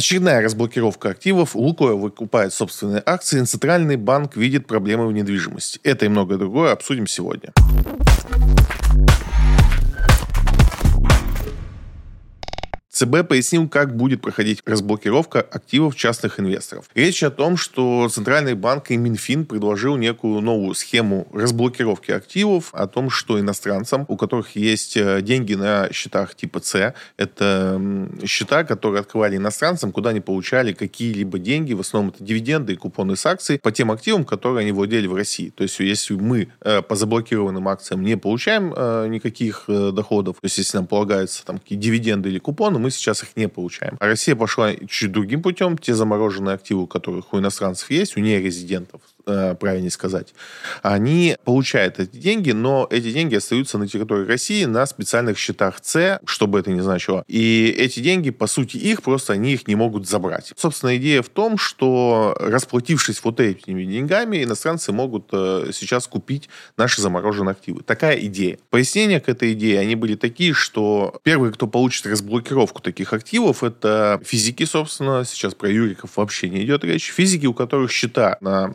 Очередная разблокировка активов. Лукойл выкупает собственные акции. Центральный банк видит проблемы в недвижимости. Это и многое другое обсудим сегодня. ЦБ пояснил, как будет проходить разблокировка активов частных инвесторов. Речь о том, что Центральный банк и Минфин предложил некую новую схему разблокировки активов, о том, что иностранцам, у которых есть э, деньги на счетах типа С, это счета, которые открывали иностранцам, куда они получали какие-либо деньги, в основном это дивиденды и купоны с акций, по тем активам, которые они владели в России. То есть, если мы э, по заблокированным акциям не получаем э, никаких доходов, то есть, если нам полагаются там какие дивиденды или купоны, мы сейчас их не получаем. А Россия пошла чуть другим путем. Те замороженные активы, у которых у иностранцев есть, у нерезидентов, правильнее сказать, они получают эти деньги, но эти деньги остаются на территории России на специальных счетах С, чтобы это не значило. И эти деньги, по сути, их просто они их не могут забрать. Собственно, идея в том, что расплатившись вот этими деньгами, иностранцы могут э, сейчас купить наши замороженные активы. Такая идея. Пояснения к этой идее, они были такие, что первые, кто получит разблокировку таких активов, это физики, собственно. Сейчас про юриков вообще не идет речь. Физики, у которых счета на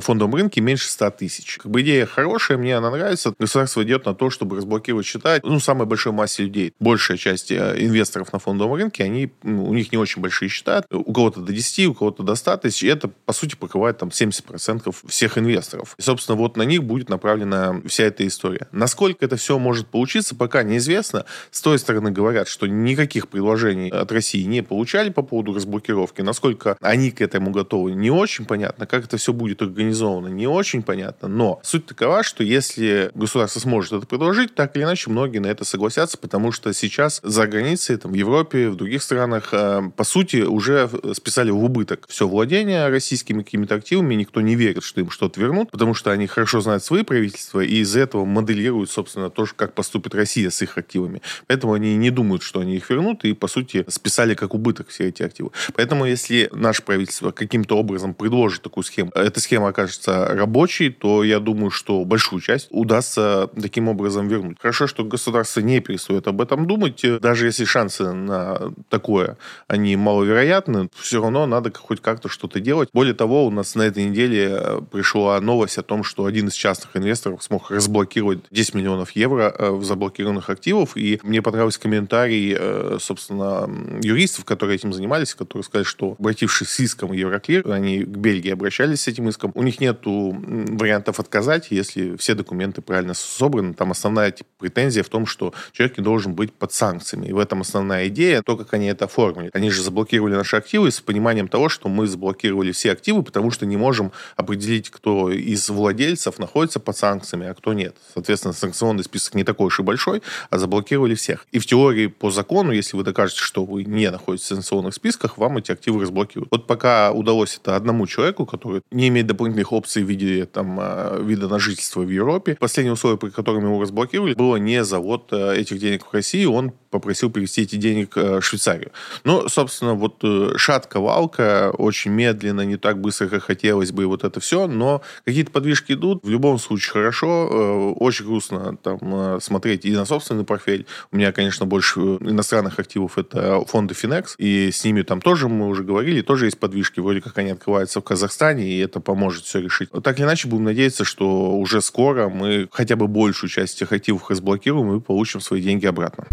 фондовом рынке меньше 100 тысяч. Как бы идея хорошая, мне она нравится. Государство идет на то, чтобы разблокировать счета, ну, самой большой массе людей. Большая часть э, инвесторов на фондовом рынке, они, ну, у них не очень большие счета. У кого-то до 10, у кого-то до 100 тысяч. Это, по сути, покрывает там 70% всех инвесторов. И, собственно, вот на них будет направлена вся эта история. Насколько это все может получиться, пока неизвестно. С той стороны говорят, что никаких предложений от России не получали по поводу разблокировки. Насколько они к этому готовы, не очень понятно. Как это все будет организовано организовано, не очень понятно, но суть такова, что если государство сможет это предложить, так или иначе многие на это согласятся, потому что сейчас за границей, там, в Европе, в других странах, э, по сути, уже списали в убыток все владение российскими какими-то активами, никто не верит, что им что-то вернут, потому что они хорошо знают свои правительства и из-за этого моделируют, собственно, то, как поступит Россия с их активами. Поэтому они не думают, что они их вернут, и, по сути, списали как убыток все эти активы. Поэтому, если наше правительство каким-то образом предложит такую схему, эта схема окажется рабочей, то я думаю, что большую часть удастся таким образом вернуть. Хорошо, что государство не перестает об этом думать. Даже если шансы на такое, они маловероятны, все равно надо хоть как-то что-то делать. Более того, у нас на этой неделе э, пришла новость о том, что один из частных инвесторов смог разблокировать 10 миллионов евро э, в заблокированных активов. И мне понравился комментарий, э, собственно, юристов, которые этим занимались, которые сказали, что обратившись с иском Евроклир, они к Бельгии обращались с этим иском, них нет вариантов отказать, если все документы правильно собраны. Там основная типа, претензия в том, что человек не должен быть под санкциями. И в этом основная идея, то, как они это оформили. Они же заблокировали наши активы с пониманием того, что мы заблокировали все активы, потому что не можем определить, кто из владельцев находится под санкциями, а кто нет. Соответственно, санкционный список не такой уж и большой, а заблокировали всех. И в теории по закону, если вы докажете, что вы не находитесь в санкционных списках, вам эти активы разблокируют. Вот пока удалось это одному человеку, который не имеет дополнительных дополнительных опций в виде там, а, вида на жительство в Европе. Последнее условие, при котором его разблокировали, было не завод э, этих денег в России, он попросил перевести эти денег э, в Швейцарию. Ну, собственно, вот э, шатка-валка, очень медленно, не так быстро, как хотелось бы, и вот это все, но какие-то подвижки идут, в любом случае хорошо, очень грустно там смотреть и на собственный портфель. У меня, конечно, больше иностранных активов это фонды Finex, и с ними там тоже мы уже говорили, тоже есть подвижки, вроде как они открываются в Казахстане, и это поможет все решить. Так или иначе, будем надеяться, что уже скоро мы хотя бы большую часть этих активов разблокируем и получим свои деньги обратно.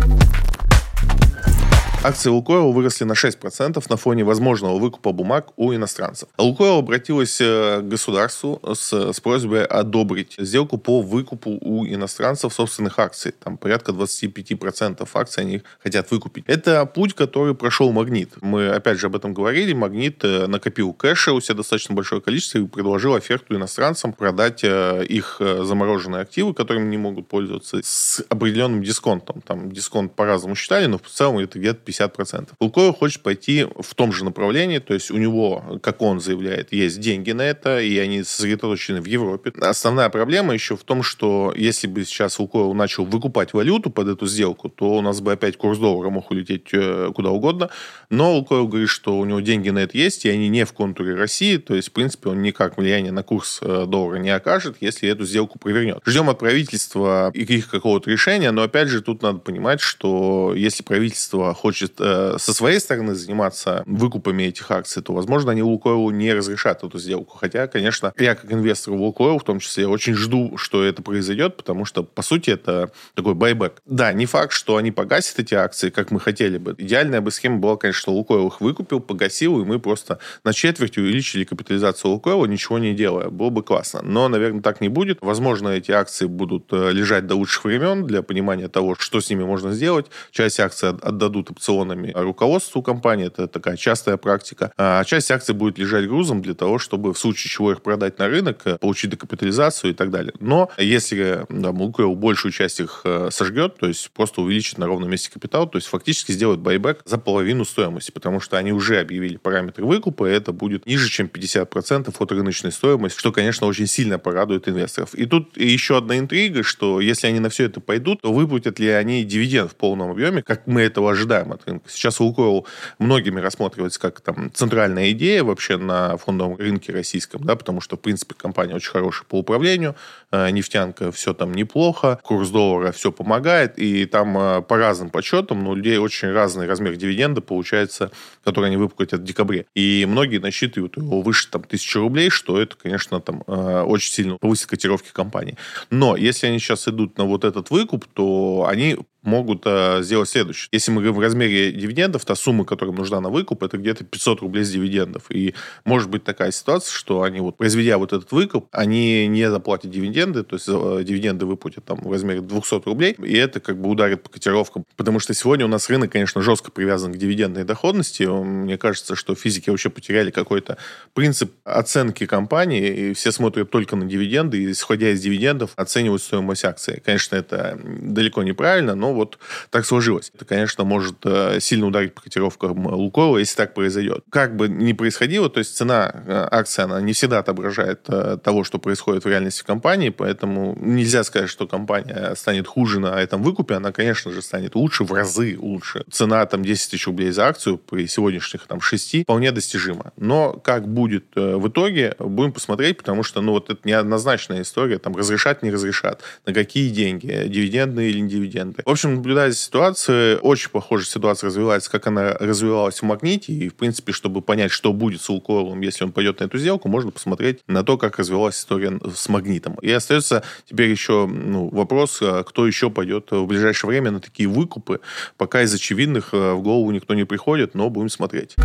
Акции Лукойла выросли на 6% на фоне возможного выкупа бумаг у иностранцев. Лукойл обратилась э, к государству с, с просьбой одобрить сделку по выкупу у иностранцев собственных акций. Там порядка 25% акций они хотят выкупить. Это путь, который прошел Магнит. Мы опять же об этом говорили. Магнит э, накопил кэша у себя достаточно большое количество и предложил оферту иностранцам продать э, их замороженные активы, которыми не могут пользоваться, с определенным дисконтом. Там дисконт по-разному считали, но в целом это где-то 50%. Лукойл хочет пойти в том же направлении, то есть у него, как он заявляет, есть деньги на это, и они сосредоточены в Европе. Основная проблема еще в том, что если бы сейчас Лукойл начал выкупать валюту под эту сделку, то у нас бы опять курс доллара мог улететь э, куда угодно. Но Лукойл говорит, что у него деньги на это есть, и они не в контуре России, то есть, в принципе, он никак влияния на курс э, доллара не окажет, если эту сделку провернет. Ждем от правительства их какого-то решения, но опять же тут надо понимать, что если правительство хочет захочет э, со своей стороны заниматься выкупами этих акций, то, возможно, они Лукойлу не разрешат эту сделку. Хотя, конечно, я как инвестор в Лукойл, в том числе, очень жду, что это произойдет, потому что, по сути, это такой байбек. Да, не факт, что они погасят эти акции, как мы хотели бы. Идеальная бы схема была, конечно, что Лукойл их выкупил, погасил, и мы просто на четверть увеличили капитализацию Лукойла, ничего не делая. Было бы классно. Но, наверное, так не будет. Возможно, эти акции будут э, лежать до лучших времен для понимания того, что с ними можно сделать. Часть акций отдадут опционами руководству компании. Это такая частая практика. А часть акций будет лежать грузом для того, чтобы в случае чего их продать на рынок, э, получить декапитализацию и так далее. Но если да, Лукойл большую часть их э, сожгет, то есть просто увеличит на ровном месте капитал, то есть фактически сделает байбек за половину стоимости, потому что они уже объявили параметры выкупа, и это будет ниже, чем 50% от рыночной стоимости, что, конечно, очень сильно порадует инвесторов. И тут еще одна интрига, что если они на все это пойдут, то выплатят ли они дивиденд в полном объеме, как мы этого ожидаем от рынка. Сейчас Лукойл многими рассматривается как там центральная идея вообще на фондовом рынке российском, да, потому что, в принципе, компания очень хорошая по управлению, э, нефтянка все там неплохо, курс доллара все помогает, и там э, по разным подсчетам, ну, у людей очень разный размер дивиденда получается, который они выплатят в декабре. И многие насчитывают его выше там тысячи рублей, что это, конечно, там э, очень сильно повысит котировки компании. Но если они сейчас идут на вот этот выкуп, то они могут э, сделать следующее. Если мы говорим в размере дивидендов, та сумма, которая нужна на выкуп, это где-то 500 рублей с дивидендов. И может быть такая ситуация, что они, вот, произведя вот этот выкуп, они не заплатят дивиденды, то есть э, дивиденды выплатят там в размере 200 рублей, и это как бы ударит по котировкам. Потому что сегодня у нас рынок, конечно, жестко привязан к дивидендной доходности. Мне кажется, что физики вообще потеряли какой-то принцип оценки компании, и все смотрят только на дивиденды, и исходя из дивидендов оценивают стоимость акции. Конечно, это далеко неправильно, но вот так сложилось. Это, конечно, может э, сильно ударить по котировкам Лукойла, если так произойдет. Как бы ни происходило, то есть цена э, акции, она не всегда отображает э, того, что происходит в реальности компании, поэтому нельзя сказать, что компания станет хуже на этом выкупе, она, конечно же, станет лучше, в разы лучше. Цена там 10 тысяч рублей за акцию при сегодняшних там 6 вполне достижима. Но как будет в итоге, будем посмотреть, потому что, ну, вот это неоднозначная история, там, разрешат, не разрешат, на какие деньги, дивидендные или не дивиденды. В общем, наблюдая за ситуацией, очень похожая ситуация развивается, как она развивалась в «Магните», и, в принципе, чтобы понять, что будет с «Лукойлом», если он пойдет на эту сделку, можно посмотреть на то, как развивалась история с «Магнитом». И остается теперь еще ну, вопрос, а кто еще пойдет в ближайшее время на такие выкупы. Пока из очевидных э, в голову никто не приходит, но будем смотреть.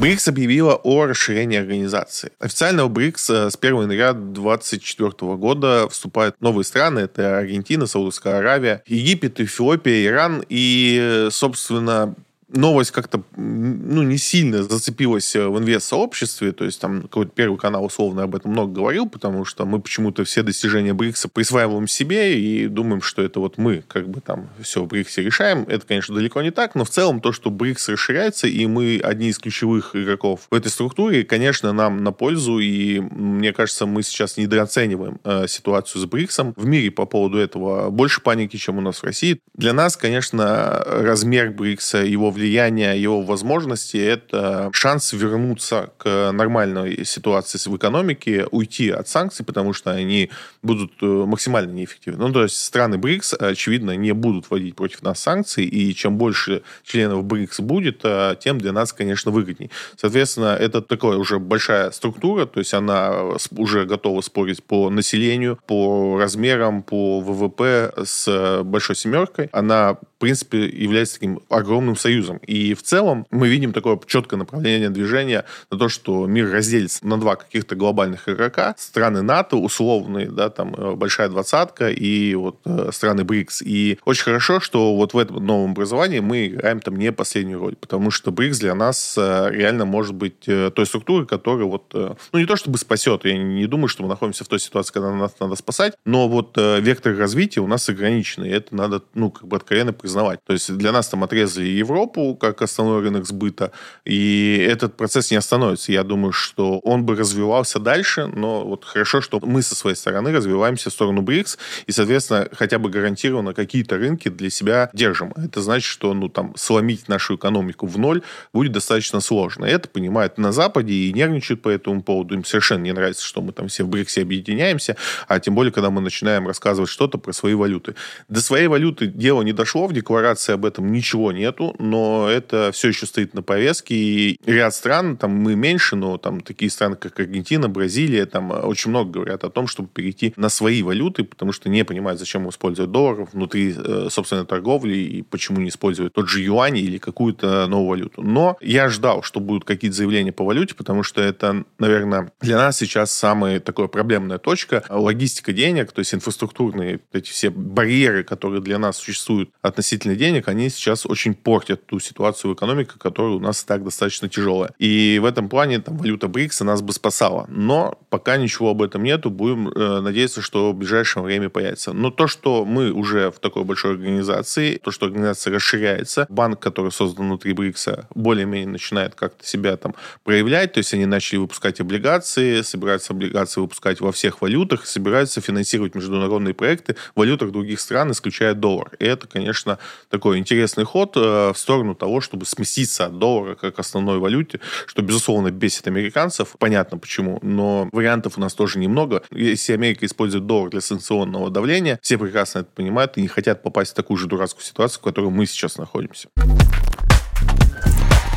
БРИКС объявила о расширении организации. Официально в БРИКС э, с 1 января 2024 года вступают новые страны. Это Аргентина, Саудовская Аравия, Египет, Эфиопия, Иран. И, э, собственно, новость как-то ну, не сильно зацепилась э, в инвест-сообществе, то есть там какой-то первый канал условно об этом много говорил, потому что мы почему-то все достижения БРИКСа присваиваем себе и думаем, что это вот мы как бы там все в БРИКСе решаем. Это, конечно, далеко не так, но в целом то, что БРИКС расширяется, и мы одни из ключевых игроков в этой структуре, конечно, нам на пользу, и мне кажется, мы сейчас недооцениваем э, ситуацию с БРИКСом. В мире по поводу этого больше паники, чем у нас в России. Для нас, конечно, размер БРИКСа, его влияние, его возможности – это шанс вернуться к нормальной ситуации в экономике, уйти от санкций, потому что они будут э, максимально неэффективны. Ну, то есть страны БРИКС, очевидно, не будут вводить против нас санкции, и чем больше членов БРИКС будет, э, тем для нас, конечно, выгодней. Соответственно, это такая уже большая структура, то есть она уже готова спорить по населению, по размерам, по ВВП с большой семеркой. Она, принципе, является таким огромным союзом. И в целом мы видим такое четкое направление движения на то, что мир разделится на два каких-то глобальных игрока. Страны НАТО, условные, да, там э, большая двадцатка и вот э, страны БРИКС. И очень хорошо, что вот в этом новом образовании мы играем там не последнюю роль, потому что БРИКС для нас э, реально может быть той структурой, которая вот, ну не то чтобы спасет, я не думаю, что мы находимся в той ситуации, когда нас надо спасать, но вот вектор развития у нас ограниченный, и это надо, ну, как бы откровенно признавать. То есть для нас там отрезали Европу, как основной рынок сбыта, и этот процесс не остановится. Я думаю, что он бы развивался дальше, но вот хорошо, что мы со своей стороны развиваемся в сторону БРИКС, и, соответственно, хотя бы гарантированно какие-то рынки для себя держим. Это значит, что ну, там, сломить нашу экономику в ноль будет достаточно сложно. Это понимают на Западе и нервничают по этому поводу. Им совершенно не нравится, что мы там все в БРИКСе объединяемся, а тем более, когда мы начинаем рассказывать что-то про свои валюты. До своей валюты дело не дошло в декларации об этом ничего нету, но это все еще стоит на повестке, и ряд стран, там мы меньше, но там такие страны, как Аргентина, Бразилия, там очень много говорят о том, чтобы перейти на свои валюты, потому что не понимают, зачем использовать доллар внутри э, собственной торговли, и почему не использовать тот же юань или какую-то новую валюту. Но я ждал, что будут какие-то заявления по валюте, потому что это, наверное, для нас сейчас самая такая проблемная точка. Логистика денег, то есть инфраструктурные эти все барьеры, которые для нас существуют относительно денег, они сейчас очень портят ту ситуацию в экономике, которая у нас так достаточно тяжелая. И в этом плане там, валюта БРИКСа нас бы спасала. Но пока ничего об этом нету, будем э, надеяться, что в ближайшее время появится. Но то, что мы уже в такой большой организации, то, что организация расширяется, банк, который создан внутри БРИКСа, более-менее начинает как-то себя там проявлять, то есть они начали выпускать облигации, собираются облигации выпускать во всех валютах, собираются финансировать международные проекты в валютах других стран, исключая доллар. И это, конечно, такой интересный ход э, в сторону того, чтобы сместиться от доллара как основной валюте, что, безусловно, бесит американцев. Понятно почему, но вариантов у нас тоже немного. Если Америка использует доллар для санкционного давления, все прекрасно это понимают и не хотят попасть в такую же дурацкую ситуацию, в которой мы сейчас находимся.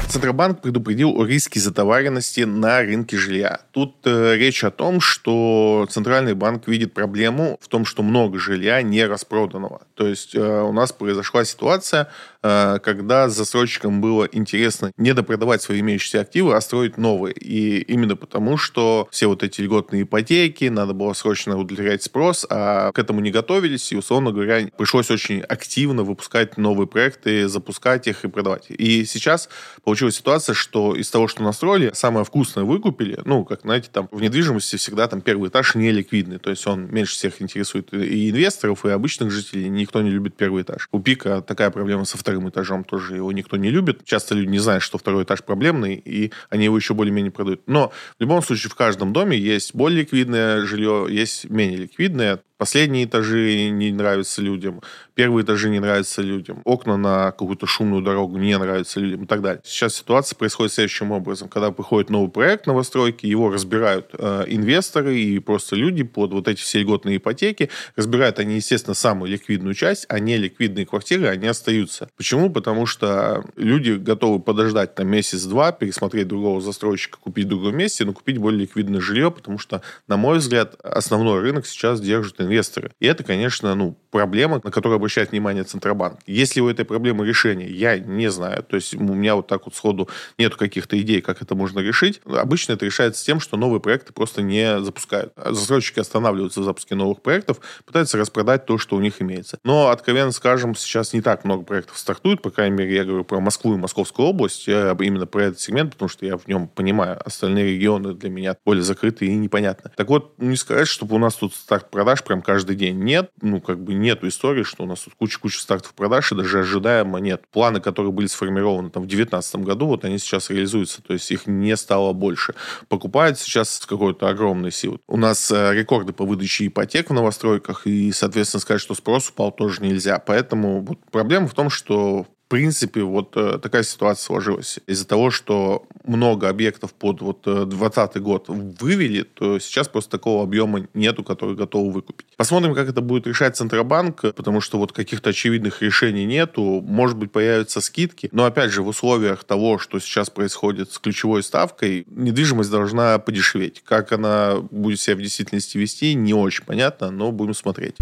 Центробанк предупредил о риске затоваренности на рынке жилья. Тут э, речь о том, что Центральный банк видит проблему в том, что много жилья не распроданного. То есть э, у нас произошла ситуация, когда застройщикам было интересно не допродавать свои имеющиеся активы, а строить новые. И именно потому, что все вот эти льготные ипотеки, надо было срочно удовлетворять спрос, а к этому не готовились, и, условно говоря, пришлось очень активно выпускать новые проекты, запускать их и продавать. И сейчас получилась ситуация, что из того, что настроили, самое вкусное выкупили. Ну, как, знаете, там в недвижимости всегда там первый этаж не ликвидный. То есть он меньше всех интересует и инвесторов, и обычных жителей. Никто не любит первый этаж. У Пика такая проблема со вторым этажом тоже. Его никто не любит. Часто люди не знают, что второй этаж проблемный, и они его еще более-менее продают. Но в любом случае в каждом доме есть более ликвидное жилье, есть менее ликвидное. Последние этажи не нравятся людям, первые этажи не нравятся людям, окна на какую-то шумную дорогу не нравятся людям и так далее. Сейчас ситуация происходит следующим образом. Когда приходит новый проект новостройки, его разбирают э, инвесторы и просто люди под вот эти все льготные ипотеки. Разбирают они, естественно, самую ликвидную часть, а не ликвидные квартиры, они остаются. Почему? Потому что люди готовы подождать там месяц-два, пересмотреть другого застройщика, купить в другом месте, но купить более ликвидное жилье, потому что, на мой взгляд, основной рынок сейчас держит инвесторы инвесторы. И это, конечно, ну, проблема, на которую обращает внимание Центробанк. Есть ли у этой проблемы решение, я не знаю. То есть у меня вот так вот сходу нет каких-то идей, как это можно решить. Обычно это решается тем, что новые проекты просто не запускают. Застройщики останавливаются в запуске новых проектов, пытаются распродать то, что у них имеется. Но, откровенно скажем, сейчас не так много проектов стартует, по крайней мере, я говорю про Москву и Московскую область, я именно про этот сегмент, потому что я в нем понимаю. Остальные регионы для меня более закрыты и непонятны. Так вот, не сказать, чтобы у нас тут старт продаж прям каждый день. Нет, ну, как бы нету истории, что у нас тут куча-куча стартов продаж, и даже ожидаемо нет. Планы, которые были сформированы там в 2019 году, вот они сейчас реализуются, то есть их не стало больше. Покупают сейчас с какой-то огромной силой. У нас э, рекорды по выдаче ипотек в новостройках, и, соответственно, сказать, что спрос упал, тоже нельзя. Поэтому вот проблема в том, что принципе, вот э, такая ситуация сложилась. Из-за того, что много объектов под вот 2020 э, год вывели, то сейчас просто такого объема нету, который готовы выкупить. Посмотрим, как это будет решать Центробанк, потому что вот каких-то очевидных решений нету. Может быть, появятся скидки. Но, опять же, в условиях того, что сейчас происходит с ключевой ставкой, недвижимость должна подешеветь. Как она будет себя в действительности вести, не очень понятно, но будем смотреть.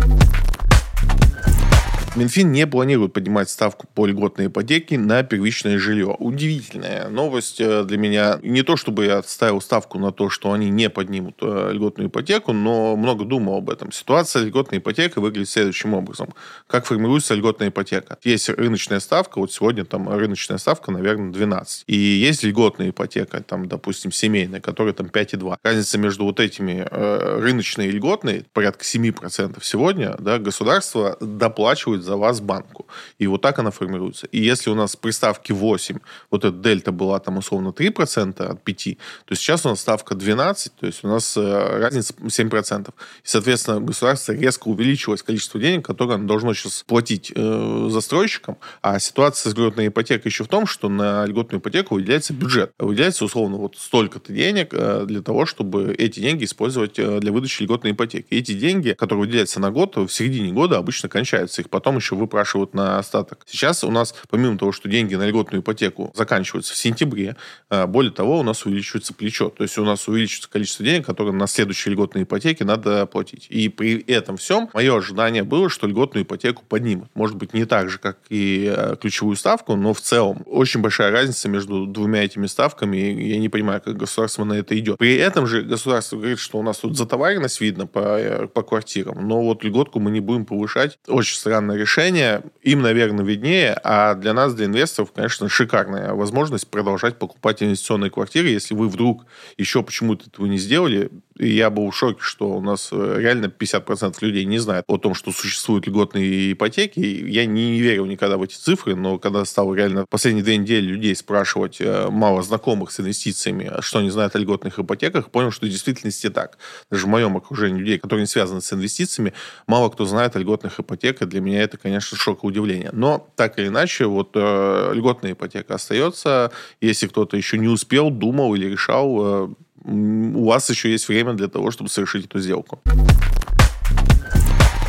Минфин не планирует поднимать ставку по льготной ипотеке на первичное жилье. Удивительная новость э, для меня. Не то, чтобы я ставил ставку на то, что они не поднимут э, льготную ипотеку, но много думал об этом. Ситуация льготной ипотеки выглядит следующим образом. Как формируется льготная ипотека? Есть рыночная ставка, вот сегодня там рыночная ставка, наверное, 12. И есть льготная ипотека, там, допустим, семейная, которая там 5,2. Разница между вот этими э, рыночной и льготной порядка 7% сегодня, да, государство доплачивает за вас банку. И вот так она формируется. И если у нас при ставке 8, вот эта дельта была там условно 3% от 5, то сейчас у нас ставка 12, то есть у нас э, разница 7%. И, соответственно, государство резко увеличилось количество денег, которое оно должно сейчас платить э, застройщикам. А ситуация с льготной ипотекой еще в том, что на льготную ипотеку выделяется бюджет. Выделяется условно вот столько-то денег э, для того, чтобы эти деньги использовать э, для выдачи льготной ипотеки. И эти деньги, которые выделяются на год, в середине года обычно кончаются. Их потом потом еще выпрашивают на остаток. Сейчас у нас, помимо того, что деньги на льготную ипотеку заканчиваются в сентябре, э, более того, у нас увеличивается плечо. То есть у нас увеличивается количество денег, которые на следующие льготные ипотеки надо платить. И при этом всем мое ожидание было, что льготную ипотеку поднимут. Может быть, не так же, как и э, ключевую ставку, но в целом очень большая разница между двумя этими ставками. Я не понимаю, как государство на это идет. При этом же государство говорит, что у нас тут затоваренность видно по, э, по квартирам, но вот льготку мы не будем повышать. Очень странное решение. Им, наверное, виднее, а для нас, для инвесторов, конечно, шикарная возможность продолжать покупать инвестиционные квартиры. Если вы вдруг еще почему-то этого не сделали, я был в шоке, что у нас э, реально 50% людей не знают о том, что существуют льготные ипотеки. Я не верил никогда в эти цифры, но когда стал реально последние две недели людей спрашивать, э, мало знакомых с инвестициями, что они знают о льготных ипотеках, понял, что в действительности так. Даже в моем окружении людей, которые не связаны с инвестициями, мало кто знает о льготных ипотеках. Для меня это, конечно, шок и удивление. Но так или иначе, вот э, льготная ипотека остается. Если кто-то еще не успел, думал или решал, у вас еще есть время для того, чтобы совершить эту сделку.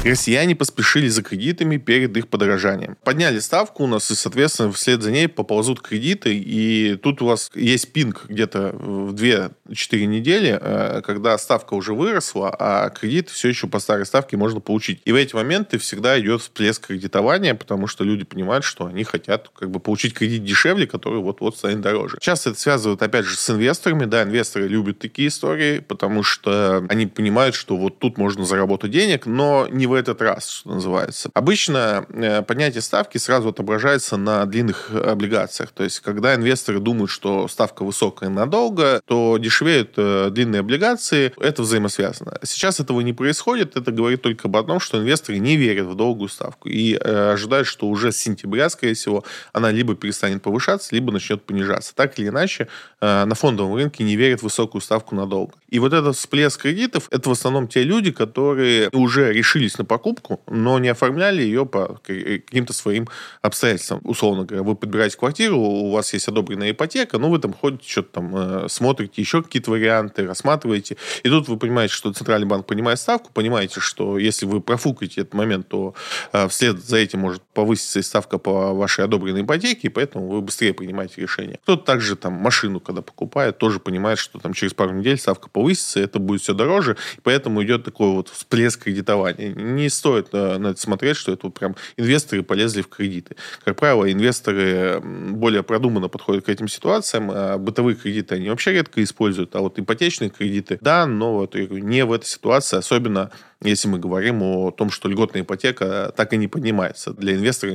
Россияне поспешили за кредитами перед их подорожанием. Подняли ставку у нас, и, соответственно, вслед за ней поползут кредиты, и тут у вас есть пинг где-то в 2-4 недели, э, когда ставка уже выросла, а кредит все еще по старой ставке можно получить. И в эти моменты всегда идет всплеск кредитования, потому что люди понимают, что они хотят как бы получить кредит дешевле, который вот-вот станет дороже. Часто это связывают, опять же, с инвесторами. Да, инвесторы любят такие истории, потому что они понимают, что вот тут можно заработать денег, но не в этот раз, что называется. Обычно э, поднятие ставки сразу отображается на длинных облигациях. То есть, когда инвесторы думают, что ставка высокая надолго, то дешевеют э, длинные облигации. Это взаимосвязано. Сейчас этого не происходит. Это говорит только об одном, что инвесторы не верят в долгую ставку и э, ожидают, что уже с сентября, скорее всего, она либо перестанет повышаться, либо начнет понижаться. Так или иначе, на фондовом рынке не верят в высокую ставку надолго. И вот этот всплеск кредитов, это в основном те люди, которые уже решились на покупку, но не оформляли ее по каким-то своим обстоятельствам. Условно говоря, вы подбираете квартиру, у вас есть одобренная ипотека, ну, вы там ходите, что-то там э, смотрите, еще какие-то варианты, рассматриваете. И тут вы понимаете, что Центральный банк понимает ставку, понимаете, что если вы профукаете этот момент, то э, вслед за этим может повыситься и ставка по вашей одобренной ипотеке, и поэтому вы быстрее принимаете решение. Кто-то также там машину, когда покупает, тоже понимает, что там через пару недель ставка повысится, это будет все дороже, и поэтому идет такой вот всплеск кредитования не стоит на, на это смотреть, что это прям инвесторы полезли в кредиты. Как правило, инвесторы более продуманно подходят к этим ситуациям, а бытовые кредиты они вообще редко используют, а вот ипотечные кредиты, да, но вот не в этой ситуации, особенно если мы говорим о том, что льготная ипотека так и не поднимается. Для инвестора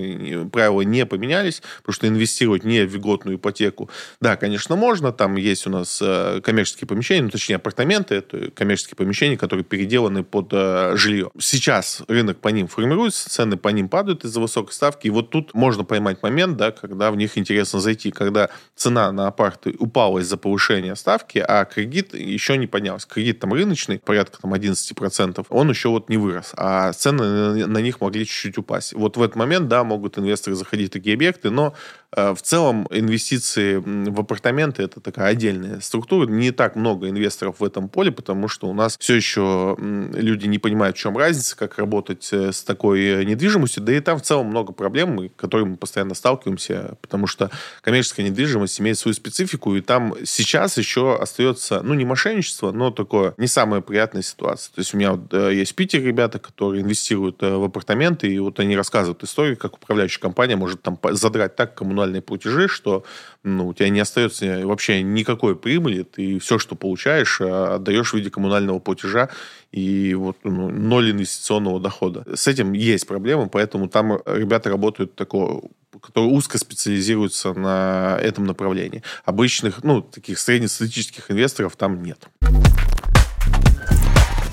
правила не поменялись, потому что инвестировать не в льготную ипотеку, да, конечно, можно, там есть у нас э, коммерческие помещения, ну, точнее, апартаменты, это коммерческие помещения, которые переделаны под э, жилье. Сейчас рынок по ним формируется, цены по ним падают из-за высокой ставки, и вот тут можно поймать момент, да, когда в них интересно зайти, когда цена на апарты упала из-за повышения ставки, а кредит еще не поднялся. Кредит там рыночный, порядка там 11%, он еще вот не вырос, а цены на них могли чуть-чуть упасть. Вот в этот момент, да, могут инвесторы заходить в такие объекты, но в целом инвестиции в апартаменты это такая отдельная структура. Не так много инвесторов в этом поле, потому что у нас все еще люди не понимают, в чем разница, как работать э, с такой недвижимостью. Да и там в целом много проблем, которые мы постоянно сталкиваемся, потому что коммерческая недвижимость имеет свою специфику, и там сейчас еще остается, ну, не мошенничество, но такое не самая приятная ситуация. То есть у меня вот, э, есть в Питере ребята, которые инвестируют э, в апартаменты, и вот они рассказывают историю, как управляющая компания может там задрать так коммунальные платежи, что ну, у тебя не остается вообще никакой прибыли, ты все, что получаешь, э, отдаешь в виде коммунального платежа, и вот ну, ноль инвестиционного дохода. С этим есть проблемы, поэтому там ребята работают такого которые узко специализируются на этом направлении. Обычных, ну, таких среднестатистических инвесторов там нет.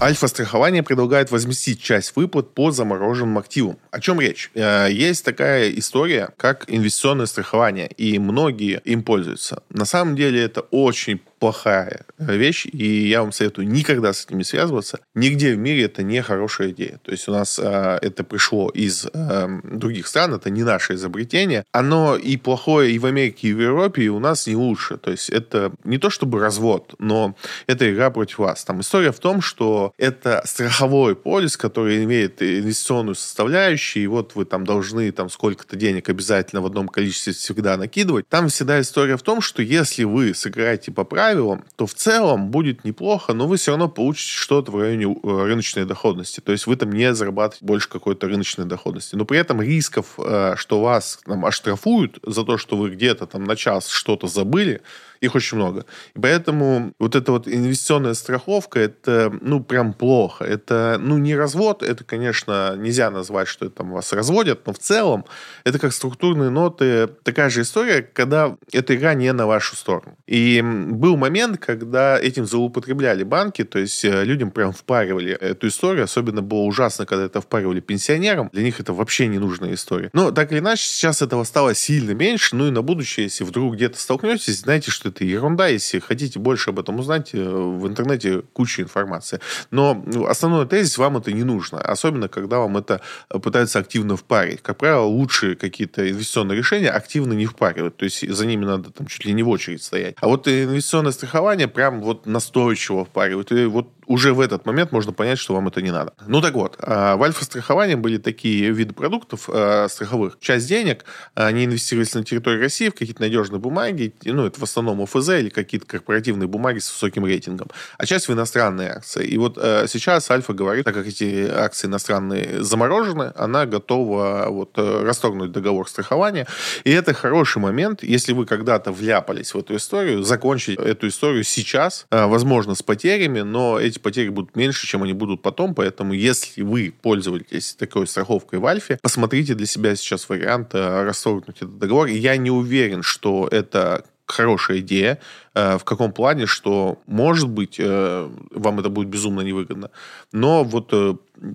Альфа-страхование предлагает возместить часть выплат по замороженным активам. О чем речь? Э, есть такая история, как инвестиционное страхование, и многие им пользуются. На самом деле это очень плохая вещь, и я вам советую никогда с ними связываться. Нигде в мире это не хорошая идея. То есть у нас э, это пришло из э, других стран, это не наше изобретение. Оно и плохое и в Америке, и в Европе, и у нас не лучше. То есть это не то чтобы развод, но это игра против вас. Там история в том, что это страховой полис, который имеет инвестиционную составляющую, и вот вы там должны там сколько-то денег обязательно в одном количестве всегда накидывать. Там всегда история в том, что если вы сыграете по правилам, то в целом будет неплохо, но вы все равно получите что-то в районе э, рыночной доходности. То есть вы там не зарабатываете больше какой-то рыночной доходности. Но при этом рисков, э, что вас там оштрафуют за то, что вы где-то там на час что-то забыли, их очень много. И поэтому вот эта вот инвестиционная страховка, это, ну, прям плохо. Это, ну, не развод, это, конечно, нельзя назвать, что это там вас разводят, но в целом это как структурные ноты. Такая же история, когда эта игра не на вашу сторону. И был момент, когда этим злоупотребляли банки, то есть э, людям прям впаривали эту историю. Особенно было ужасно, когда это впаривали пенсионерам. Для них это вообще не нужная история. Но так или иначе, сейчас этого стало сильно меньше. Ну и на будущее, если вдруг где-то столкнетесь, знаете, что это ерунда. Если хотите больше об этом узнать, э, в интернете куча информации. Но ну, основной тезис вам это не нужно. Особенно, когда вам это пытаются активно впарить. Как правило, лучшие какие-то инвестиционные решения активно не впаривают. То есть за ними надо там чуть ли не в очередь стоять. А вот инвестиционное страхование прям вот настойчиво впаривает. И вот уже в этот момент можно понять, что вам это не надо. Ну так вот, а, в альфа-страховании были такие виды продуктов а, страховых. Часть денег, они инвестировались на территории России в какие-то надежные бумаги, ну это в основном ОФЗ или какие-то корпоративные бумаги с высоким рейтингом, а часть в иностранные акции. И вот а, сейчас Альфа говорит, так как эти акции иностранные заморожены, она готова вот э, расторгнуть договор страхования. И это хороший момент, если вы когда-то вляпались в эту историю, закончить эту историю сейчас, возможно, с потерями, но эти эти потери будут меньше, чем они будут потом, поэтому если вы пользуетесь такой страховкой в Альфе, посмотрите для себя сейчас вариант э, расторгнуть этот договор. Я не уверен, что это хорошая идея. Э, в каком плане, что, может быть, э, вам это будет безумно невыгодно. Но вот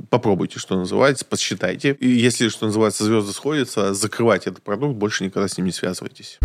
попробуйте, что называется, посчитайте. И если, что называется, звезды сходятся, закрывайте этот продукт, больше никогда с ним не связывайтесь.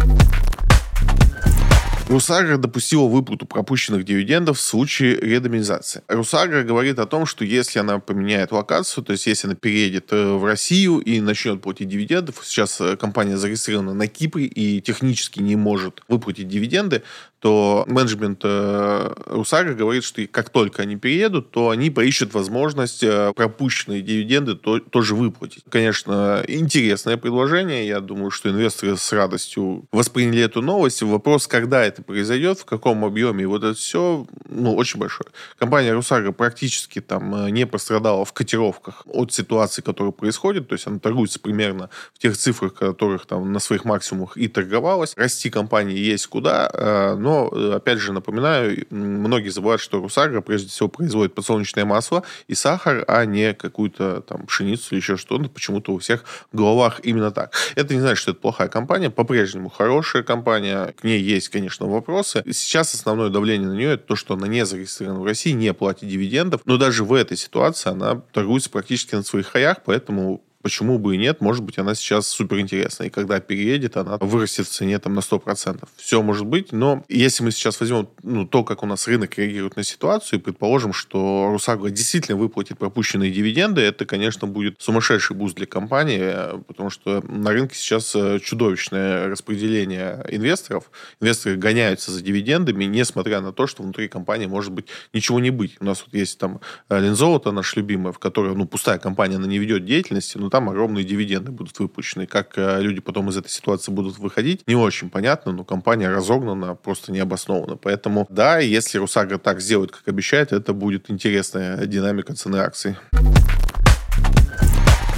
Русагра допустила выплату пропущенных дивидендов в случае редоминизации. Русагра говорит о том, что если она поменяет локацию, то есть если она переедет э, в Россию и начнет платить дивидендов, сейчас э, компания зарегистрирована на Кипре и технически не может выплатить дивиденды, то менеджмент э, Русага говорит, что как только они переедут, то они поищут возможность э, пропущенные дивиденды то, тоже выплатить. Конечно, интересное предложение. Я думаю, что инвесторы с радостью восприняли эту новость. Вопрос, когда это произойдет, в каком объеме. Вот это все ну, очень большое. Компания Русага практически там э, не пострадала в котировках от ситуации, которая происходит. То есть она торгуется примерно в тех цифрах, которых там на своих максимумах и торговалась. Расти компании есть куда, но но, э, опять же, напоминаю, многие забывают, что Русагро прежде всего производит подсолнечное масло и сахар, а не какую-то там пшеницу или еще что-то. Почему-то у всех в головах именно так. Это не значит, что это плохая компания. По-прежнему хорошая компания. К ней есть, конечно, вопросы. Сейчас основное давление на нее это то, что она не зарегистрирована в России, не платит дивидендов. Но даже в этой ситуации она торгуется практически на своих хаях, поэтому Почему бы и нет? Может быть, она сейчас супер интересная. И когда переедет, она вырастет в цене там на 100%. Все может быть, но если мы сейчас возьмем ну, то, как у нас рынок реагирует на ситуацию, и предположим, что Русагро действительно выплатит пропущенные дивиденды, это, конечно, будет сумасшедший буст для компании, потому что на рынке сейчас э, чудовищное распределение инвесторов. Инвесторы гоняются за дивидендами, несмотря на то, что внутри компании может быть ничего не быть. У нас вот есть там э, Лензолото, наш любимый, в которой, ну, пустая компания, она не ведет деятельности, но там огромные дивиденды будут выпущены. Как э, люди потом из этой ситуации будут выходить, не очень понятно, но компания разогнана просто необоснованно. Поэтому, да, если Русага так сделает, как обещает, это будет интересная динамика цены акций.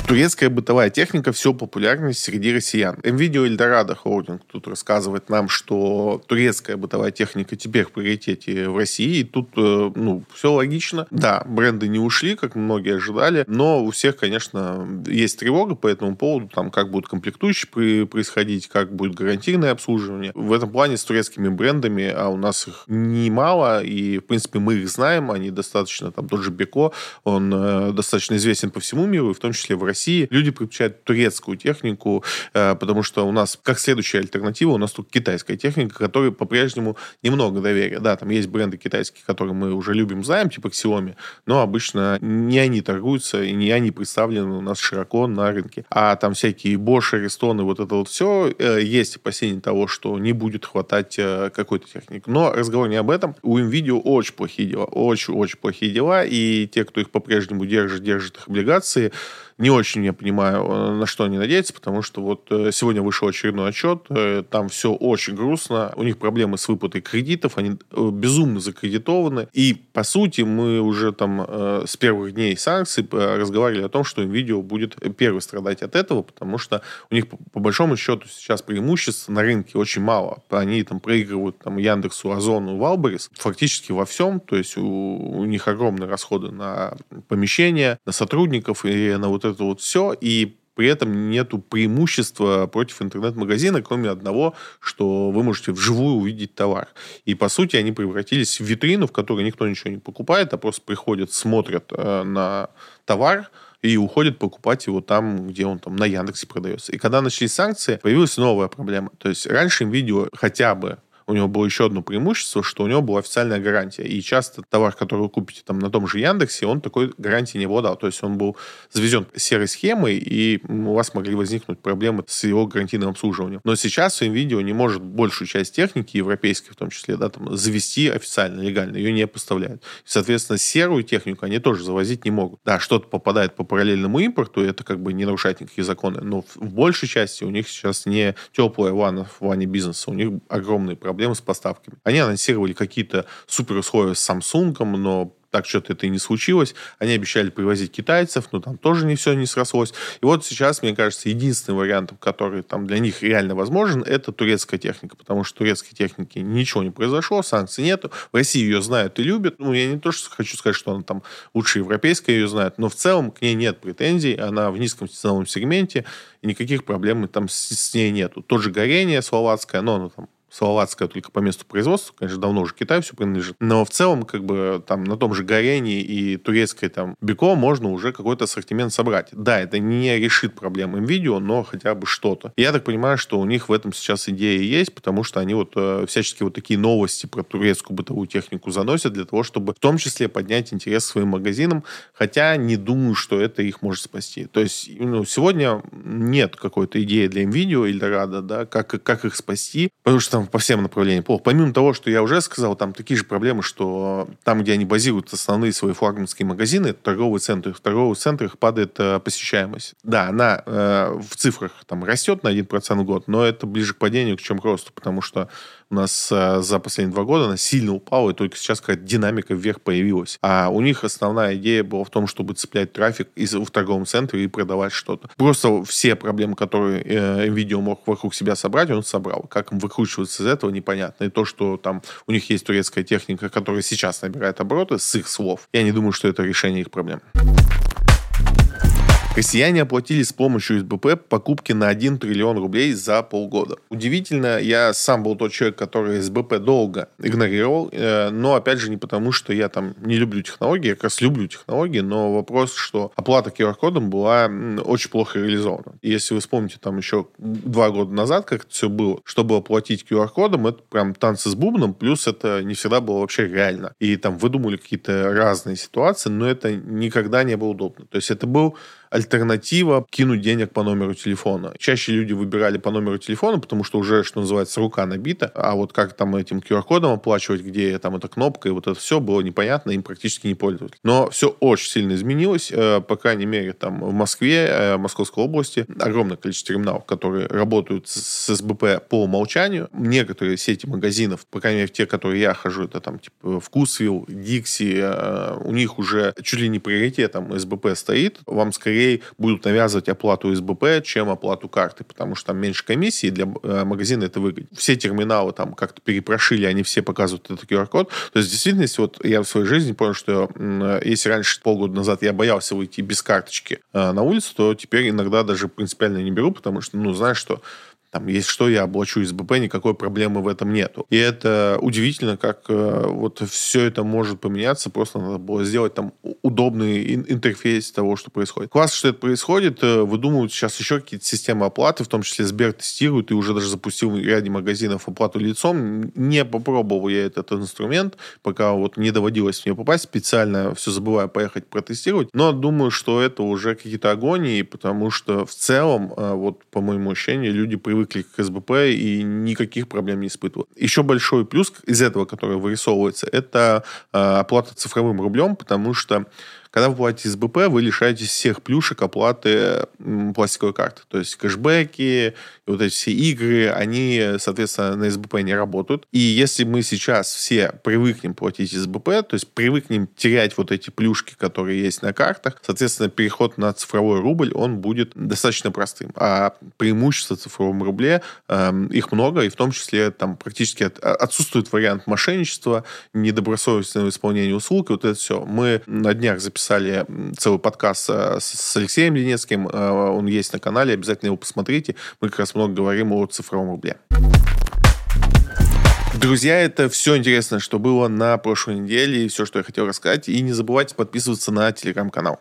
Турецкая бытовая техника все популярнее среди россиян. NVIDIA Эльдорадо Холдинг тут рассказывает нам, что турецкая бытовая техника теперь в приоритете в России. И тут, э, ну, все логично. Да, бренды не ушли, как многие ожидали, но у всех, конечно, есть тревога по этому поводу, там, как будут комплектующие происходить, как будет гарантийное обслуживание. В этом плане с турецкими брендами, а у нас их немало, и, в принципе, мы их знаем, они достаточно, там, тот же Беко, он э, достаточно известен по всему миру, и в том числе в России России. Люди предпочитают турецкую технику, э, потому что у нас, как следующая альтернатива, у нас тут китайская техника, которой по-прежнему немного доверия. Да, там есть бренды китайские, которые мы уже любим, знаем, типа Xiaomi, но обычно не они торгуются, и не они представлены у нас широко на рынке. А там всякие Bosch, Ariston и вот это вот все, э, есть опасения того, что не будет хватать э, какой-то техники. Но разговор не об этом. У NVIDIA очень плохие дела, очень-очень плохие дела, и те, кто их по-прежнему держит, держит их облигации, не очень я понимаю, э, на что они надеются, потому что вот э, сегодня вышел очередной отчет, э, там все очень грустно, у них проблемы с выплатой кредитов, они безумно закредитованы, и, по сути, мы уже там с первых дней санкций разговаривали о том, что NVIDIA будет первый страдать от этого, потому что у них, по большому счету, сейчас преимуществ на рынке очень мало. Они там проигрывают там, Яндексу, Озону, Валберис фактически во всем, то есть у, у них огромные расходы на помещения, на сотрудников и на вот это вот все, и при этом нету преимущества против интернет-магазина, кроме одного, что вы можете вживую увидеть товар. И, по сути, они превратились в витрину, в которой никто ничего не покупает, а просто приходят, смотрят э, на товар, и уходят покупать его там, где он там на Яндексе продается. И когда начались санкции, появилась новая проблема. То есть раньше им видео хотя бы у него было еще одно преимущество, что у него была официальная гарантия. И часто товар, который вы купите там на том же Яндексе, он такой гарантии не обладал. То есть он был завезен серой схемой, и у вас могли возникнуть проблемы с его гарантийным обслуживанием. Но сейчас видео не может большую часть техники, европейской в том числе, да, там, завести официально, легально. Ее не поставляют. И, соответственно, серую технику они тоже завозить не могут. Да, что-то попадает по параллельному импорту, это как бы не нарушает никакие законы. Но в большей части у них сейчас не теплая ванна в ванне бизнеса, у них огромные проблемы проблемы с поставками. Они анонсировали какие-то супер условия с Samsung, но так что-то это и не случилось. Они обещали привозить китайцев, но там тоже не все не срослось. И вот сейчас, мне кажется, единственный вариант, который там для них реально возможен, это турецкая техника, потому что турецкой техники ничего не произошло, санкций нету. В России ее знают и любят. Ну, я не то, что хочу сказать, что она там лучше европейская ее знает, но в целом к ней нет претензий. Она в низком ценовом сегменте, и никаких проблем там с, с ней нету. Тот же горение словацкое, но оно там словацкая только по месту производства, конечно, давно уже Китаю все принадлежит, но в целом, как бы, там, на том же Горении и турецкой, там, Беко можно уже какой-то ассортимент собрать. Да, это не решит проблем видео, но хотя бы что-то. Я так понимаю, что у них в этом сейчас идея есть, потому что они вот э, всячески вот такие новости про турецкую бытовую технику заносят для того, чтобы в том числе поднять интерес к своим магазинам, хотя не думаю, что это их может спасти. То есть, ну, сегодня нет какой-то идеи для NVIDIA или Рада, да, как, как их спасти, потому что там по всем направлениям плохо. Помимо того, что я уже сказал, там такие же проблемы, что там, где они базируют основные свои флагманские магазины, торговые центры, в торговых центрах падает э, посещаемость. Да, она э, в цифрах там растет на 1% в год, но это ближе к падению, чем к росту, потому что у нас э, за последние два года она сильно упала, и только сейчас какая-то динамика вверх появилась. А у них основная идея была в том, чтобы цеплять трафик из, в торговом центре и продавать что-то. Просто все проблемы, которые э, NVIDIA мог вокруг себя собрать, он собрал. Как им выкручиваться из этого, непонятно. И то, что там у них есть турецкая техника, которая сейчас набирает обороты, с их слов, я не думаю, что это решение их проблем. Россияне оплатили с помощью СБП покупки на 1 триллион рублей за полгода. Удивительно, я сам был тот человек, который СБП долго игнорировал, э, но опять же не потому, что я там не люблю технологии, я как раз люблю технологии, но вопрос, что оплата QR-кодом была очень плохо реализована. Если вы вспомните там еще два года назад, как это все было, чтобы оплатить QR-кодом, это прям танцы с бубном, плюс это не всегда было вообще реально. И там выдумали какие-то разные ситуации, но это никогда не было удобно. То есть это был альтернатива кинуть денег по номеру телефона. Чаще люди выбирали по номеру телефона, потому что уже, что называется, рука набита, а вот как там этим QR-кодом оплачивать, где там эта кнопка и вот это все было непонятно, им практически не пользовались. Но все очень сильно изменилось, э, по крайней мере, там в Москве, э, Московской области огромное количество терминалов, которые работают с СБП по умолчанию. Некоторые сети магазинов, по крайней мере, те, которые я хожу, это там типа Вкусвилл, Дикси, э, у них уже чуть ли не приоритетом СБП стоит. Вам скорее скорее будут навязывать оплату СБП, чем оплату карты, потому что там меньше комиссии, для э, магазина это выгоднее. Все терминалы там как-то перепрошили, они все показывают этот QR-код. То есть, в действительности, вот я в своей жизни понял, что если раньше, полгода назад, я боялся выйти без карточки э, на улицу, то теперь иногда даже принципиально не беру, потому что, ну, знаешь, что там, если что, я оплачу СБП, никакой проблемы в этом нету. И это удивительно, как э, вот все это может поменяться, просто надо было сделать там удобный интерфейс того, что происходит. Классно, что это происходит, э, выдумывают сейчас еще какие-то системы оплаты, в том числе Сбер тестирует и уже даже запустил в ряде магазинов оплату лицом. Не попробовал я этот инструмент, пока вот не доводилось мне попасть, специально все забываю поехать протестировать, но думаю, что это уже какие-то агонии, потому что в целом, э, вот по моему ощущению, люди привыкли к СБП и никаких проблем не испытывают. Еще большой плюс из этого, который вырисовывается, это э, оплата цифровым рублем, потому что когда вы платите СБП, вы лишаетесь всех плюшек оплаты пластиковой карты. То есть кэшбэки, вот эти все игры, они, соответственно, на СБП не работают. И если мы сейчас все привыкнем платить СБП, то есть привыкнем терять вот эти плюшки, которые есть на картах, соответственно, переход на цифровой рубль, он будет достаточно простым. А преимущества цифровом рубле, э, их много, и в том числе там практически от, отсутствует вариант мошенничества, недобросовестного исполнения услуг, и вот это все. Мы на днях записали целый подкаст э, с Алексеем Ленецким. Э, он есть на канале, обязательно его посмотрите. Мы как раз много говорим о цифровом рубле. Друзья, это все интересное, что было на прошлой неделе, и все, что я хотел рассказать. И не забывайте подписываться на телеграм-канал.